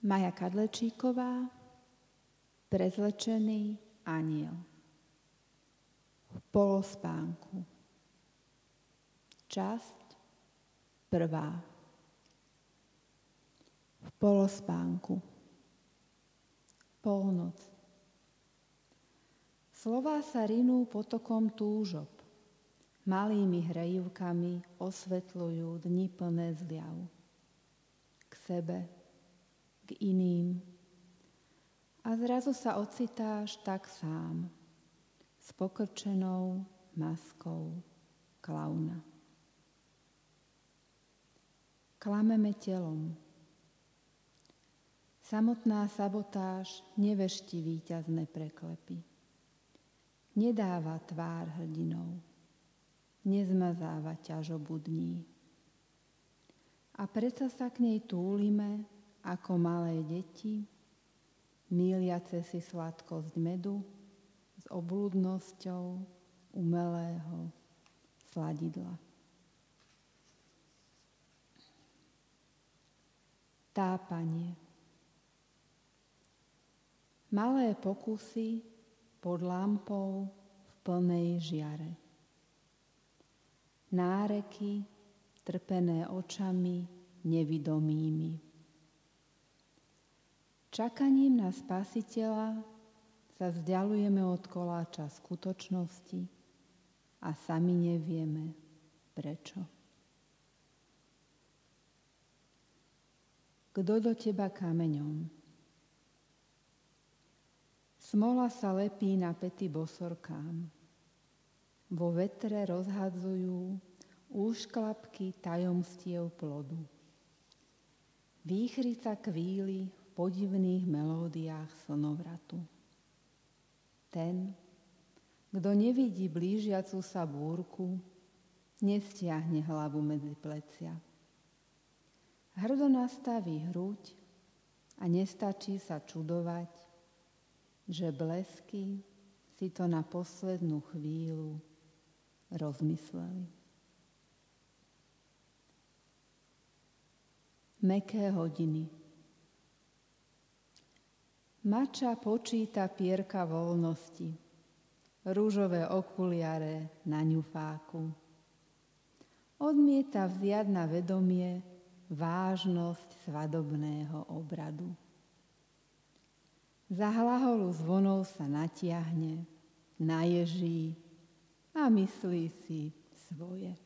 Maja Kadlečíková, prezlečený aniel. V polospánku. Časť prvá. V polospánku. Polnoc. Slová sa rinú potokom túžob. Malými hrejivkami osvetľujú dni plné zliav. K sebe, k iným. A zrazu sa ocitáš tak sám, s pokrčenou maskou klauna. Klameme telom. Samotná sabotáž nevešti víťazné preklepy. Nedáva tvár hrdinou. Nezmazáva ťažobu dní. A predsa sa k nej túlime, ako malé deti, míliace si sladkosť medu s oblúdnosťou umelého sladidla. Tápanie. Malé pokusy pod lampou v plnej žiare. Náreky trpené očami nevidomými. Čakaním na spasiteľa sa vzdialujeme od koláča skutočnosti a sami nevieme prečo. Kto do teba kameňom? Smola sa lepí na pety bosorkám. Vo vetre rozhadzujú úšklapky tajomstiev plodu. Výchrica kvíly podivných melódiách slnovratu. Ten, kto nevidí blížiacu sa búrku, nestiahne hlavu medzi plecia. Hrdo nastaví hruď a nestačí sa čudovať, že blesky si to na poslednú chvíľu rozmysleli. Meké hodiny. Mača počíta pierka voľnosti, rúžové okuliare na ňufáku. Odmieta vziať na vedomie vážnosť svadobného obradu. Za hlaholu zvonov sa natiahne, naježí a myslí si svoje.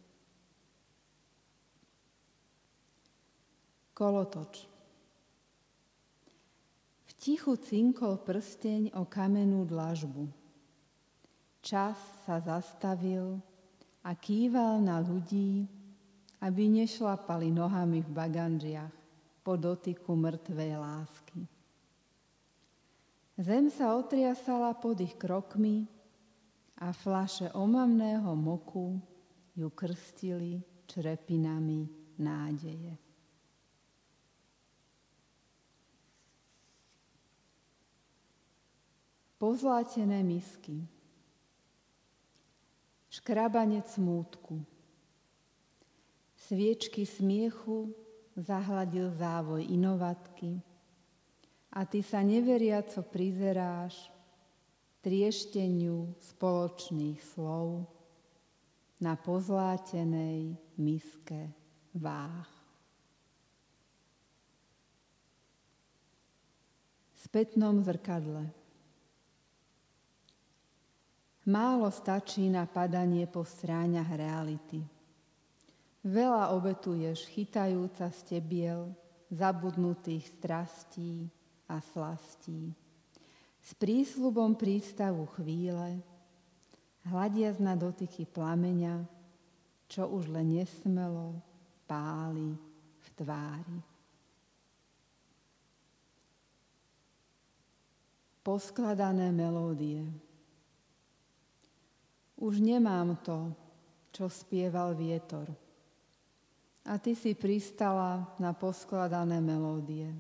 Kolotoč tichu cinkol prsteň o kamenú dlažbu. Čas sa zastavil a kýval na ľudí, aby nešlapali nohami v baganžiach po dotyku mŕtvej lásky. Zem sa otriasala pod ich krokmi a flaše omamného moku ju krstili črepinami nádeje. Pozlátené misky, škrabanec smútku, sviečky smiechu zahladil závoj inovatky a ty sa neveriaco prizeráš triešteniu spoločných slov na pozlátenej miske váh. Spätnom zrkadle. Málo stačí na padanie po stráňach reality. Veľa obetuješ chytajúca stebiel zabudnutých strastí a slastí. S prísľubom prístavu chvíle, hľadiac na dotyky plameňa, čo už len nesmelo páli v tvári. Poskladané melódie. Už nemám to, čo spieval vietor. A ty si pristala na poskladané melódie.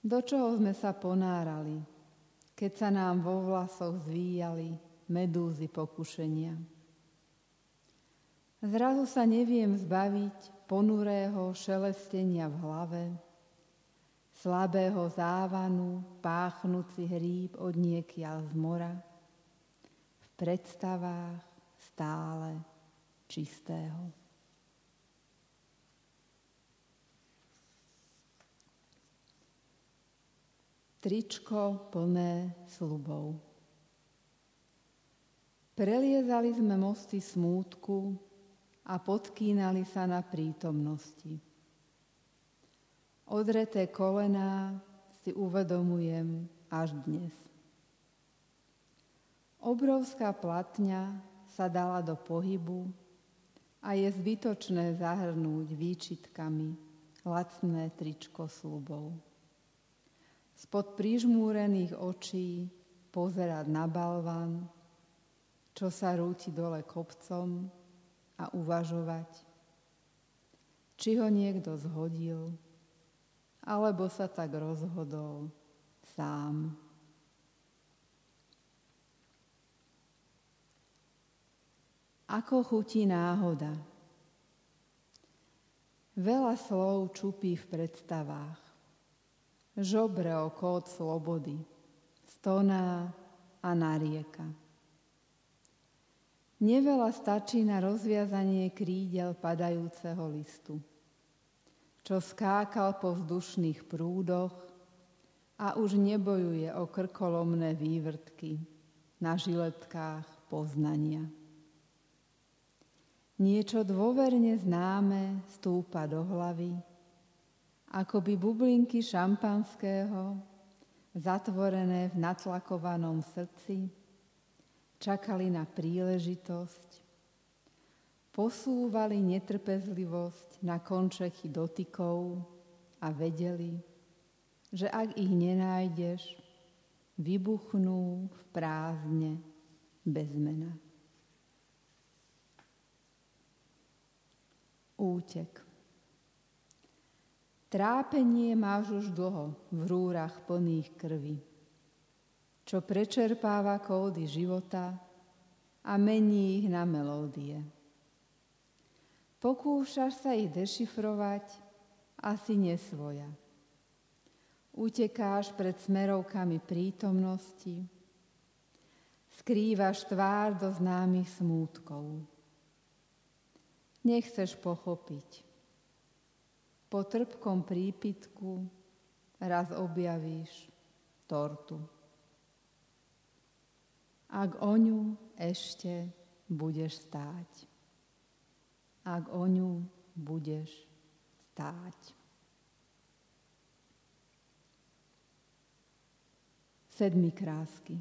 Do čoho sme sa ponárali, keď sa nám vo vlasoch zvíjali medúzy pokušenia. Zrazu sa neviem zbaviť ponurého šelestenia v hlave slabého závanu, páchnúci hríb od niekiaľ z mora, predstavách stále čistého. Tričko plné slubov. Preliezali sme mosty smútku a podkínali sa na prítomnosti. Odreté kolená si uvedomujem až dnes. Obrovská platňa sa dala do pohybu a je zbytočné zahrnúť výčitkami lacné tričko slubov. Spod prižmúrených očí pozerať na balvan, čo sa rúti dole kopcom a uvažovať, či ho niekto zhodil, alebo sa tak rozhodol sám. Ako chutí náhoda. Veľa slov čupí v predstavách. Žobre o kód slobody, stoná a narieka. Neveľa stačí na rozviazanie krídel padajúceho listu čo skákal po vzdušných prúdoch a už nebojuje o krkolomné vývrtky na žiletkách poznania. Niečo dôverne známe stúpa do hlavy, ako by bublinky šampanského, zatvorené v natlakovanom srdci, čakali na príležitosť, posúvali netrpezlivosť na končechy dotykov a vedeli, že ak ich nenájdeš, vybuchnú v prázdne bez mena. Útek. Trápenie máš už dlho v rúrach plných krvi, čo prečerpáva kódy života a mení ich na melódie. Pokúšaš sa ich dešifrovať, asi nesvoja. Utekáš pred smerovkami prítomnosti, skrývaš tvár do známych smútkov. Nechceš pochopiť. Po trpkom prípitku raz objavíš tortu. Ak o ňu ešte budeš stáť ak o ňu budeš stáť. Sedmi krásky.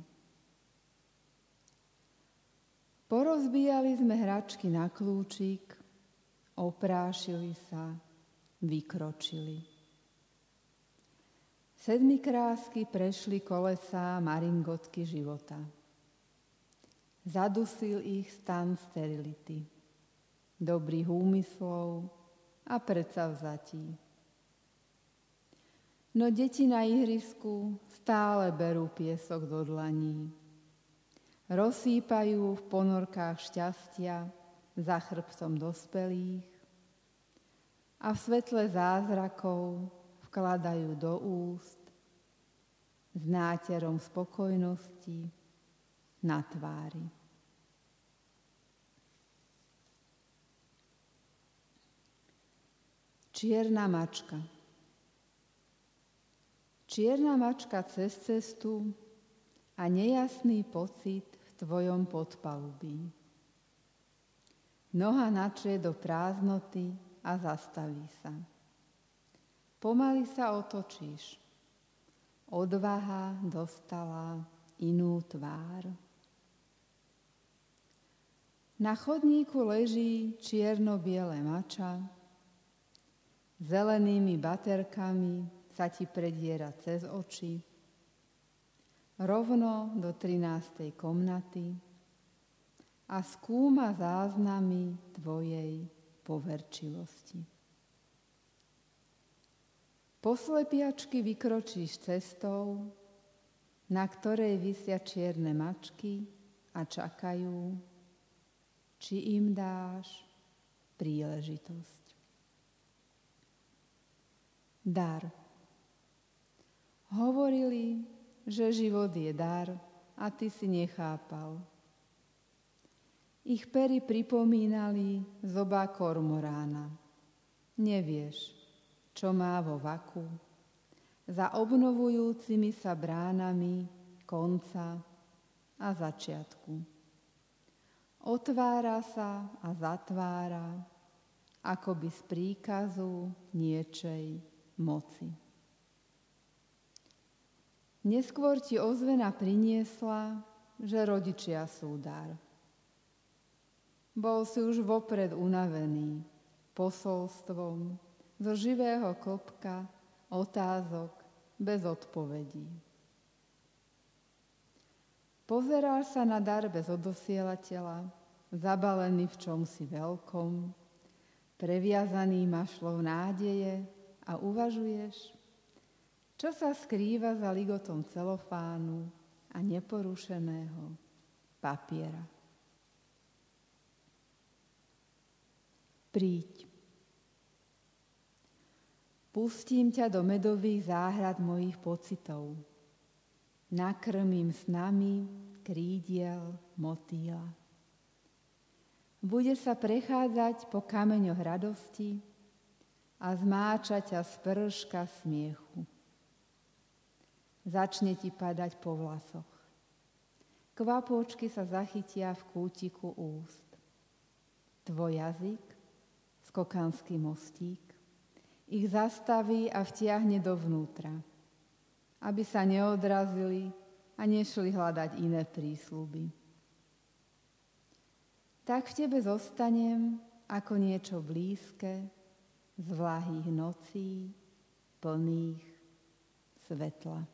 Porozbíjali sme hračky na kľúčik, oprášili sa, vykročili. Sedmi krásky prešli kolesa maringotky života. Zadusil ich stan sterility dobrých úmyslov a predsavzatí. No deti na ihrisku stále berú piesok do dlaní. Rozsýpajú v ponorkách šťastia za chrbtom dospelých a v svetle zázrakov vkladajú do úst s náterom spokojnosti na tvári. Čierna mačka. Čierna mačka cez cestu a nejasný pocit v tvojom podpalubí. Noha načie do prázdnoty a zastaví sa. Pomaly sa otočíš. Odvaha dostala inú tvár. Na chodníku leží čierno-biele mača, zelenými baterkami sa ti prediera cez oči, rovno do 13. komnaty a skúma záznamy tvojej poverčivosti. Poslepiačky vykročíš cestou, na ktorej vysia čierne mačky a čakajú, či im dáš príležitosť. Dar. Hovorili, že život je dar a ty si nechápal. Ich pery pripomínali zoba kormorána. Nevieš, čo má vo vaku. Za obnovujúcimi sa bránami konca a začiatku. Otvára sa a zatvára, ako by z príkazu niečej moci. Neskôr ti ozvena priniesla, že rodičia sú dar. Bol si už vopred unavený posolstvom zo živého klopka otázok bez odpovedí. Pozeral sa na dar bez odosielateľa, zabalený v čomsi veľkom, previazaný mašlou nádeje a uvažuješ, čo sa skrýva za ligotom celofánu a neporušeného papiera. Príď. Pustím ťa do medových záhrad mojich pocitov. Nakrmím s nami krídiel motýla. Bude sa prechádzať po kameňoch radosti a zmáča ťa z smiechu. Začne ti padať po vlasoch. Kvapôčky sa zachytia v kútiku úst. Tvoj jazyk skokanský mostík, ich zastaví a vtiahne dovnútra, aby sa neodrazili a nešli hľadať iné prísľuby. Tak v tebe zostanem ako niečo blízke z vlahých nocí, plných svetla.